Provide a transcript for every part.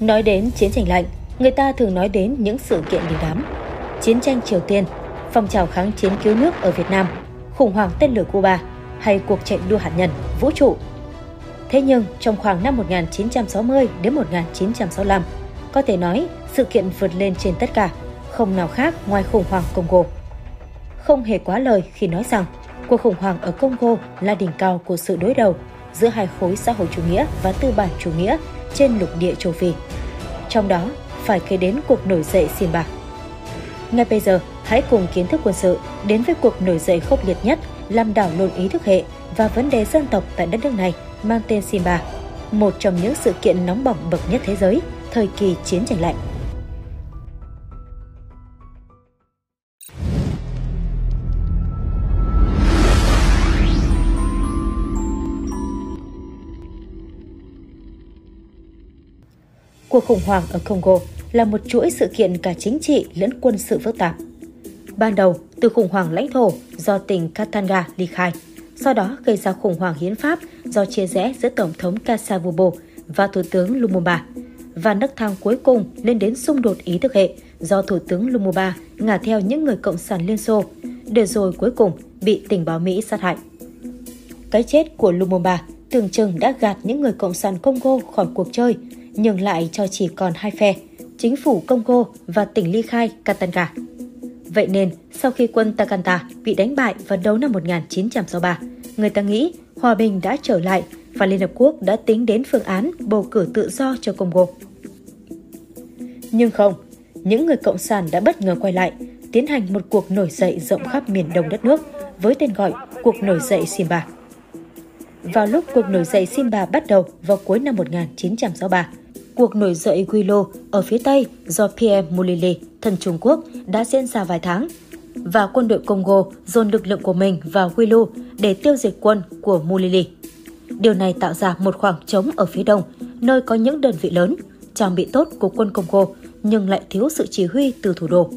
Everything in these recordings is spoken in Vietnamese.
Nói đến chiến tranh lạnh, người ta thường nói đến những sự kiện đình đám. Chiến tranh Triều Tiên, phong trào kháng chiến cứu nước ở Việt Nam, khủng hoảng tên lửa Cuba hay cuộc chạy đua hạt nhân, vũ trụ. Thế nhưng trong khoảng năm 1960 đến 1965, có thể nói sự kiện vượt lên trên tất cả, không nào khác ngoài khủng hoảng Congo. Không hề quá lời khi nói rằng cuộc khủng hoảng ở Congo là đỉnh cao của sự đối đầu giữa hai khối xã hội chủ nghĩa và tư bản chủ nghĩa trên lục địa châu Phi. Trong đó, phải kể đến cuộc nổi dậy Simba. Ngay bây giờ, hãy cùng kiến thức quân sự đến với cuộc nổi dậy khốc liệt nhất làm đảo lộn ý thức hệ và vấn đề dân tộc tại đất nước này mang tên Simba, một trong những sự kiện nóng bỏng bậc nhất thế giới thời kỳ chiến tranh lạnh. Cuộc khủng hoảng ở Congo là một chuỗi sự kiện cả chính trị lẫn quân sự phức tạp. Ban đầu, từ khủng hoảng lãnh thổ do tỉnh Katanga ly khai, sau đó gây ra khủng hoảng hiến pháp do chia rẽ giữa Tổng thống Kasavubo và Thủ tướng Lumumba, và nấc thang cuối cùng lên đến xung đột ý thức hệ do Thủ tướng Lumumba ngả theo những người Cộng sản Liên Xô, để rồi cuối cùng bị tình báo Mỹ sát hại. Cái chết của Lumumba tưởng chừng đã gạt những người Cộng sản Congo khỏi cuộc chơi, nhưng lại cho chỉ còn hai phe, chính phủ Congo và tỉnh ly khai Katanga. Vậy nên, sau khi quân Takanta bị đánh bại vào đầu năm 1963, người ta nghĩ hòa bình đã trở lại và Liên Hợp Quốc đã tính đến phương án bầu cử tự do cho Congo. Nhưng không, những người Cộng sản đã bất ngờ quay lại, tiến hành một cuộc nổi dậy rộng khắp miền đông đất nước với tên gọi Cuộc nổi dậy Simba. Vào lúc cuộc nổi dậy Simba bắt đầu vào cuối năm 1963, cuộc nổi dậy Guilo ở phía Tây do Pierre Mulili, thân Trung Quốc, đã diễn ra vài tháng. Và quân đội Congo dồn lực lượng của mình vào Guilo để tiêu diệt quân của Mulili. Điều này tạo ra một khoảng trống ở phía đông, nơi có những đơn vị lớn, trang bị tốt của quân Congo nhưng lại thiếu sự chỉ huy từ thủ đô.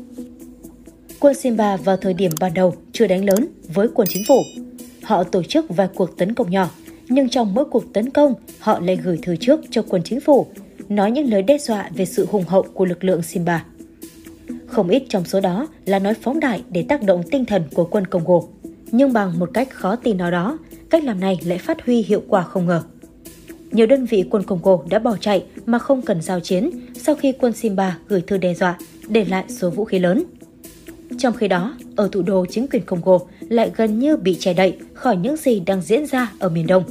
Quân Simba vào thời điểm ban đầu chưa đánh lớn với quân chính phủ. Họ tổ chức vài cuộc tấn công nhỏ, nhưng trong mỗi cuộc tấn công, họ lại gửi thư trước cho quân chính phủ nói những lời đe dọa về sự hùng hậu của lực lượng Simba. Không ít trong số đó là nói phóng đại để tác động tinh thần của quân Congo. Nhưng bằng một cách khó tin nào đó, cách làm này lại phát huy hiệu quả không ngờ. Nhiều đơn vị quân Congo đã bỏ chạy mà không cần giao chiến sau khi quân Simba gửi thư đe dọa, để lại số vũ khí lớn. Trong khi đó, ở thủ đô chính quyền Congo lại gần như bị che đậy khỏi những gì đang diễn ra ở miền Đông.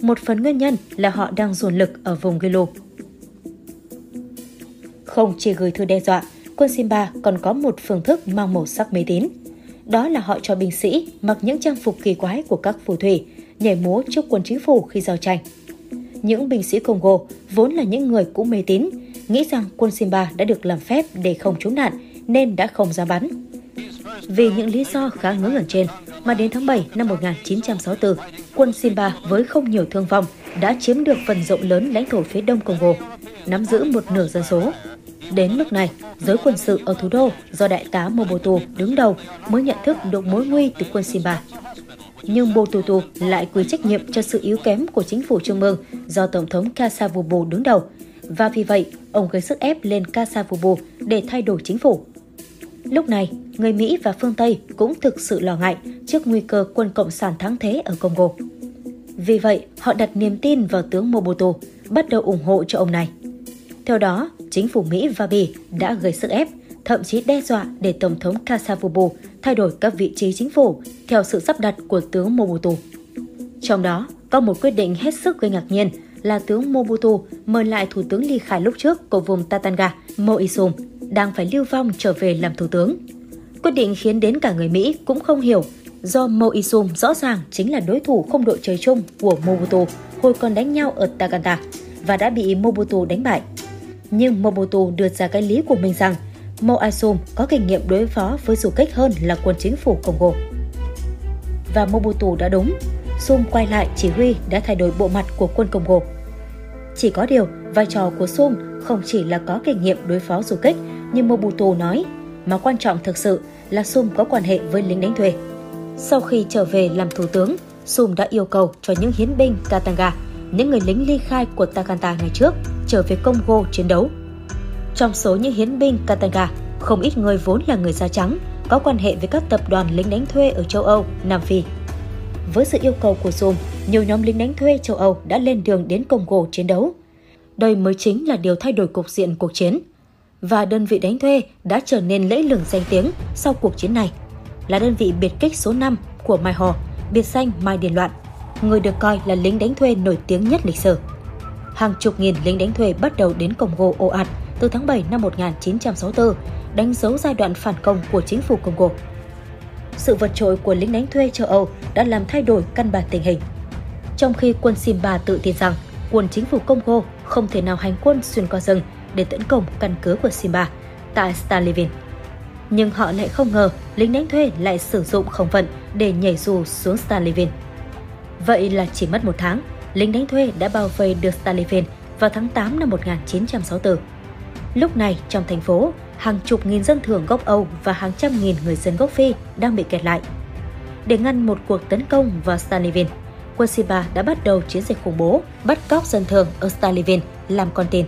Một phần nguyên nhân là họ đang dồn lực ở vùng Gilo không chỉ gửi thư đe dọa, quân Simba còn có một phương thức mang màu sắc mê tín. Đó là họ cho binh sĩ mặc những trang phục kỳ quái của các phù thủy, nhảy múa trước quân chính phủ khi giao tranh. Những binh sĩ Congo vốn là những người cũng mê tín, nghĩ rằng quân Simba đã được làm phép để không trúng đạn nên đã không ra bắn. Vì những lý do khá ngớ ngẩn trên, mà đến tháng 7 năm 1964, quân Simba với không nhiều thương vong đã chiếm được phần rộng lớn lãnh thổ phía đông Congo, nắm giữ một nửa dân số Đến lúc này, giới quân sự ở thủ đô do đại tá Mobutu đứng đầu mới nhận thức được mối nguy từ quân Simba. Nhưng Mobutu lại quy trách nhiệm cho sự yếu kém của chính phủ trung ương do Tổng thống Kasavubu đứng đầu. Và vì vậy, ông gây sức ép lên Kasavubu để thay đổi chính phủ. Lúc này, người Mỹ và phương Tây cũng thực sự lo ngại trước nguy cơ quân Cộng sản thắng thế ở Congo. Vì vậy, họ đặt niềm tin vào tướng Mobutu, bắt đầu ủng hộ cho ông này. Theo đó, chính phủ Mỹ và Bỉ đã gây sức ép, thậm chí đe dọa để Tổng thống Kasavubu thay đổi các vị trí chính phủ theo sự sắp đặt của tướng Mobutu. Trong đó, có một quyết định hết sức gây ngạc nhiên là tướng Mobutu mời lại thủ tướng ly khai lúc trước của vùng Tatanga, Mo Isum, đang phải lưu vong trở về làm thủ tướng. Quyết định khiến đến cả người Mỹ cũng không hiểu do Mo Isum rõ ràng chính là đối thủ không đội trời chung của Mobutu hồi còn đánh nhau ở Takanta và đã bị Mobutu đánh bại nhưng Mobutu đưa ra cái lý của mình rằng Mo Asum có kinh nghiệm đối phó với du kích hơn là quân chính phủ Congo. Và Mobutu đã đúng, Sum quay lại chỉ huy đã thay đổi bộ mặt của quân Congo. Chỉ có điều, vai trò của Sum không chỉ là có kinh nghiệm đối phó du kích như Mobutu nói, mà quan trọng thực sự là Sum có quan hệ với lính đánh thuê. Sau khi trở về làm thủ tướng, Sum đã yêu cầu cho những hiến binh Katanga, những người lính ly khai của Takanta ngày trước, trở về Congo chiến đấu. Trong số những hiến binh Katanga, không ít người vốn là người da trắng, có quan hệ với các tập đoàn lính đánh thuê ở châu Âu, Nam Phi. Với sự yêu cầu của Zoom, nhiều nhóm lính đánh thuê châu Âu đã lên đường đến Congo chiến đấu. Đây mới chính là điều thay đổi cục diện cuộc chiến. Và đơn vị đánh thuê đã trở nên lẫy lừng danh tiếng sau cuộc chiến này. Là đơn vị biệt kích số 5 của Mai Hò, biệt danh Mai Điền Loạn, người được coi là lính đánh thuê nổi tiếng nhất lịch sử. Hàng chục nghìn lính đánh thuê bắt đầu đến Congo ồ ạt từ tháng 7 năm 1964, đánh dấu giai đoạn phản công của chính phủ Congo. Sự vượt trội của lính đánh thuê châu Âu đã làm thay đổi căn bản tình hình. Trong khi quân Simba tự tin rằng quân chính phủ Congo không thể nào hành quân xuyên qua rừng để tấn công căn cứ của Simba tại Stalivin. Nhưng họ lại không ngờ lính đánh thuê lại sử dụng không vận để nhảy dù xuống Stalivin. Vậy là chỉ mất một tháng, lính đánh thuê đã bao vây được Stalifen vào tháng 8 năm 1964. Lúc này, trong thành phố, hàng chục nghìn dân thường gốc Âu và hàng trăm nghìn người dân gốc Phi đang bị kẹt lại. Để ngăn một cuộc tấn công vào Stalifen, quân Siba đã bắt đầu chiến dịch khủng bố, bắt cóc dân thường ở Stalifen làm con tin.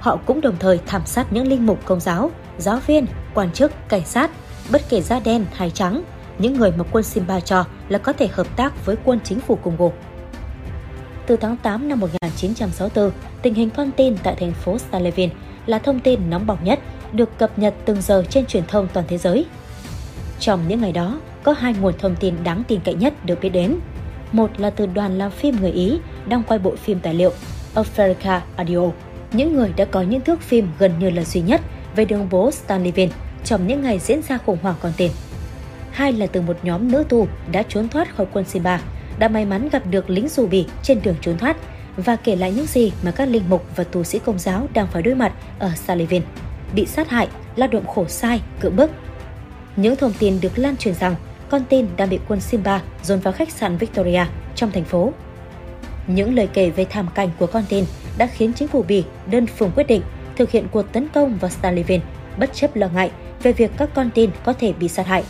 Họ cũng đồng thời thảm sát những linh mục công giáo, giáo viên, quan chức, cảnh sát, bất kể da đen hay trắng, những người mà quân Simba cho là có thể hợp tác với quân chính phủ Congo. Từ tháng 8 năm 1964, tình hình con tin tại thành phố Stalivin là thông tin nóng bỏng nhất, được cập nhật từng giờ trên truyền thông toàn thế giới. Trong những ngày đó, có hai nguồn thông tin đáng tin cậy nhất được biết đến. Một là từ đoàn làm phim người Ý đang quay bộ phim tài liệu Africa Audio, những người đã có những thước phim gần như là duy nhất về đường phố Stanleyville trong những ngày diễn ra khủng hoảng con tin. Hai là từ một nhóm nữ tù đã trốn thoát khỏi quân Simba, đã may mắn gặp được lính dù bì trên đường trốn thoát và kể lại những gì mà các linh mục và tù sĩ công giáo đang phải đối mặt ở Sullivan, bị sát hại, lao động khổ sai, cưỡng bức. Những thông tin được lan truyền rằng con tin đang bị quân Simba dồn vào khách sạn Victoria trong thành phố. Những lời kể về thảm cảnh của con tin đã khiến chính phủ Bỉ đơn phương quyết định thực hiện cuộc tấn công vào Sullivan bất chấp lo ngại về việc các con tin có thể bị sát hại.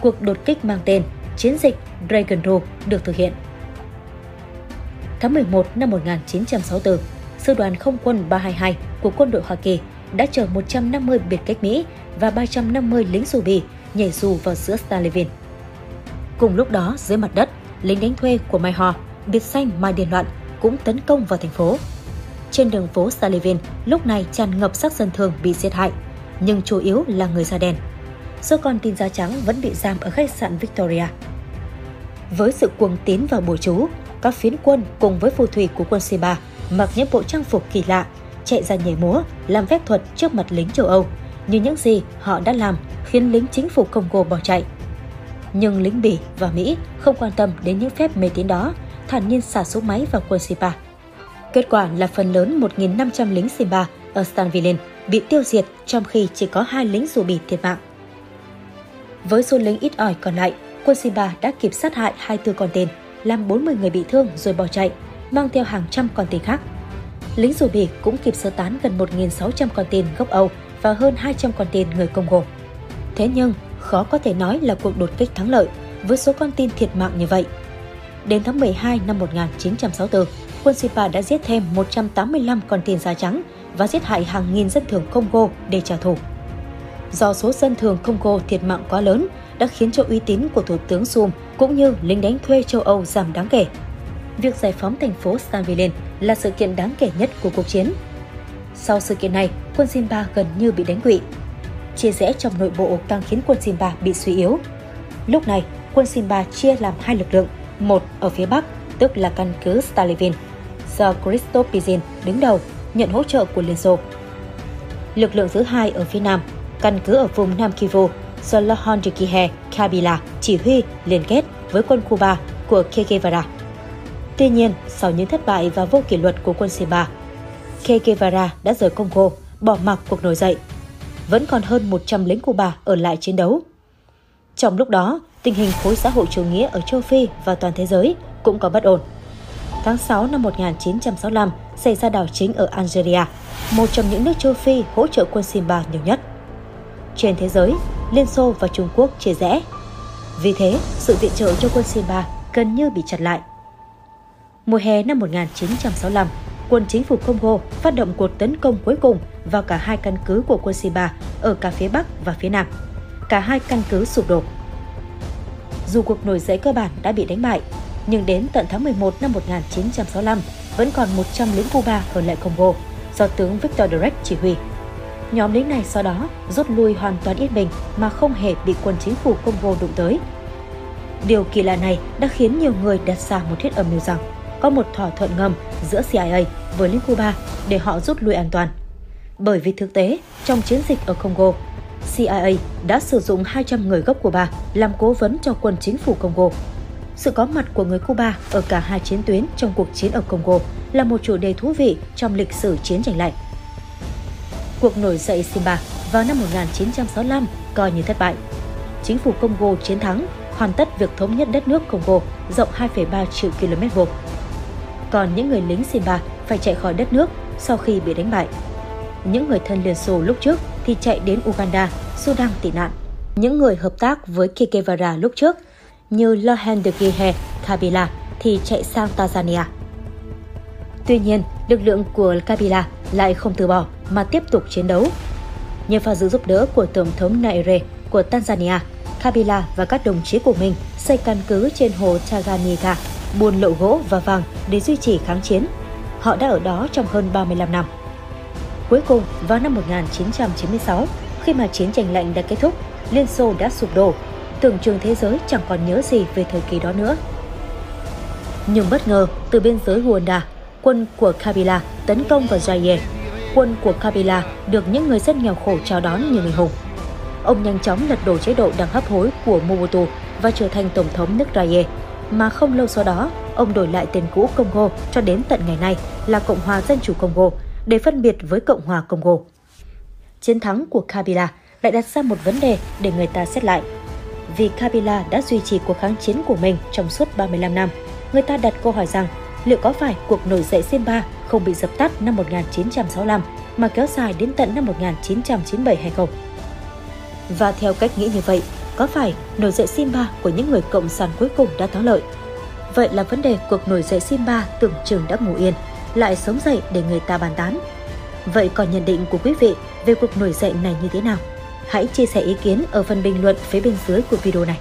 Cuộc đột kích mang tên Chiến dịch Dragon Row được thực hiện tháng 11 năm 1964, Sư đoàn Không quân 322 của quân đội Hoa Kỳ đã chở 150 biệt cách Mỹ và 350 lính dù bì nhảy dù vào giữa Stalin. Cùng lúc đó, dưới mặt đất, lính đánh thuê của Mai Ho, biệt danh Mai Điền Loạn, cũng tấn công vào thành phố. Trên đường phố Stalin lúc này tràn ngập sắc dân thường bị giết hại, nhưng chủ yếu là người da đen. Số con tin da trắng vẫn bị giam ở khách sạn Victoria. Với sự cuồng tín vào bùa chú, các phiến quân cùng với phù thủy của quân C3 mặc những bộ trang phục kỳ lạ, chạy ra nhảy múa, làm phép thuật trước mặt lính châu Âu, như những gì họ đã làm khiến lính chính phủ Congo bỏ chạy. Nhưng lính Bỉ và Mỹ không quan tâm đến những phép mê tín đó, thản nhiên xả súng máy vào quân Simba. Kết quả là phần lớn 1.500 lính Simba ở Stanvillen bị tiêu diệt trong khi chỉ có hai lính dù Bỉ thiệt mạng. Với số lính ít ỏi còn lại, quân Simba đã kịp sát hại 24 con tên làm 40 người bị thương rồi bỏ chạy, mang theo hàng trăm con tên khác. Lính dù bỉ cũng kịp sơ tán gần 1.600 con tên gốc Âu và hơn 200 con tên người Congo. Thế nhưng, khó có thể nói là cuộc đột kích thắng lợi với số con tin thiệt mạng như vậy. Đến tháng 12 năm 1964, quân Sipa đã giết thêm 185 con tin da trắng và giết hại hàng nghìn dân thường Congo để trả thù. Do số dân thường Congo thiệt mạng quá lớn đã khiến cho uy tín của Thủ tướng Sum cũng như lính đánh thuê châu Âu giảm đáng kể. Việc giải phóng thành phố Stanvillen là sự kiện đáng kể nhất của cuộc chiến. Sau sự kiện này, quân Simba gần như bị đánh quỵ. Chia rẽ trong nội bộ càng khiến quân Simba bị suy yếu. Lúc này, quân Simba chia làm hai lực lượng, một ở phía Bắc, tức là căn cứ Stalivin, do Christoph Pizin đứng đầu, nhận hỗ trợ của Liên Xô. Lực lượng thứ hai ở phía Nam, căn cứ ở vùng Nam Kivu do Laurent Duquihe Kabila chỉ huy liên kết với quân Cuba của Che Guevara. Tuy nhiên, sau những thất bại và vô kỷ luật của quân Simba, Che Guevara đã rời Congo, bỏ mặc cuộc nổi dậy. Vẫn còn hơn 100 lính Cuba ở lại chiến đấu. Trong lúc đó, tình hình khối xã hội chủ nghĩa ở châu Phi và toàn thế giới cũng có bất ổn. Tháng 6 năm 1965 xảy ra đảo chính ở Algeria, một trong những nước châu Phi hỗ trợ quân Simba nhiều nhất. Trên thế giới, Liên Xô và Trung Quốc chia rẽ. Vì thế, sự viện trợ cho quân Simba gần như bị chặn lại. Mùa hè năm 1965, quân chính phủ Congo phát động cuộc tấn công cuối cùng vào cả hai căn cứ của quân Simba ở cả phía Bắc và phía Nam. Cả hai căn cứ sụp đổ. Dù cuộc nổi dậy cơ bản đã bị đánh bại, nhưng đến tận tháng 11 năm 1965 vẫn còn 100 lính Cuba ở lại Congo do tướng Victor Direct chỉ huy. Nhóm lính này sau đó rút lui hoàn toàn yên bình mà không hề bị quân chính phủ Congo đụng tới. Điều kỳ lạ này đã khiến nhiều người đặt ra một thiết âm mưu rằng có một thỏa thuận ngầm giữa CIA với lính Cuba để họ rút lui an toàn. Bởi vì thực tế, trong chiến dịch ở Congo, CIA đã sử dụng 200 người gốc Cuba làm cố vấn cho quân chính phủ Congo. Sự có mặt của người Cuba ở cả hai chiến tuyến trong cuộc chiến ở Congo là một chủ đề thú vị trong lịch sử chiến tranh lạnh. Cuộc nổi dậy Simba vào năm 1965 coi như thất bại. Chính phủ Congo chiến thắng, hoàn tất việc thống nhất đất nước Congo rộng 2,3 triệu km vuông. Còn những người lính Simba phải chạy khỏi đất nước sau khi bị đánh bại. Những người thân Liên Xô lúc trước thì chạy đến Uganda, Sudan tị nạn. Những người hợp tác với Che lúc trước như Lohendekihe, Kabila thì chạy sang Tanzania. Tuy nhiên, lực lượng của Kabila lại không từ bỏ mà tiếp tục chiến đấu. Nhờ vào sự giúp đỡ của Tổng thống Naire của Tanzania, Kabila và các đồng chí của mình xây căn cứ trên hồ Tanganyika, buôn lậu gỗ và vàng để duy trì kháng chiến. Họ đã ở đó trong hơn 35 năm. Cuối cùng, vào năm 1996, khi mà chiến tranh lạnh đã kết thúc, Liên Xô đã sụp đổ. Tưởng chừng thế giới chẳng còn nhớ gì về thời kỳ đó nữa. Nhưng bất ngờ, từ biên giới Rwanda, quân của Kabila tấn công vào Zaire. Quân của Kabila được những người dân nghèo khổ chào đón như người hùng. Ông nhanh chóng lật đổ chế độ đang hấp hối của Mobutu và trở thành tổng thống nước Zaire. Mà không lâu sau đó, ông đổi lại tên cũ Congo cho đến tận ngày nay là Cộng hòa Dân chủ Congo để phân biệt với Cộng hòa Congo. Chiến thắng của Kabila lại đặt ra một vấn đề để người ta xét lại. Vì Kabila đã duy trì cuộc kháng chiến của mình trong suốt 35 năm, người ta đặt câu hỏi rằng liệu có phải cuộc nổi dậy Simba không bị dập tắt năm 1965 mà kéo dài đến tận năm 1997 hay không? Và theo cách nghĩ như vậy, có phải nổi dậy Simba của những người cộng sản cuối cùng đã thắng lợi? Vậy là vấn đề cuộc nổi dậy Simba tưởng chừng đã ngủ yên, lại sống dậy để người ta bàn tán. Vậy còn nhận định của quý vị về cuộc nổi dậy này như thế nào? Hãy chia sẻ ý kiến ở phần bình luận phía bên dưới của video này.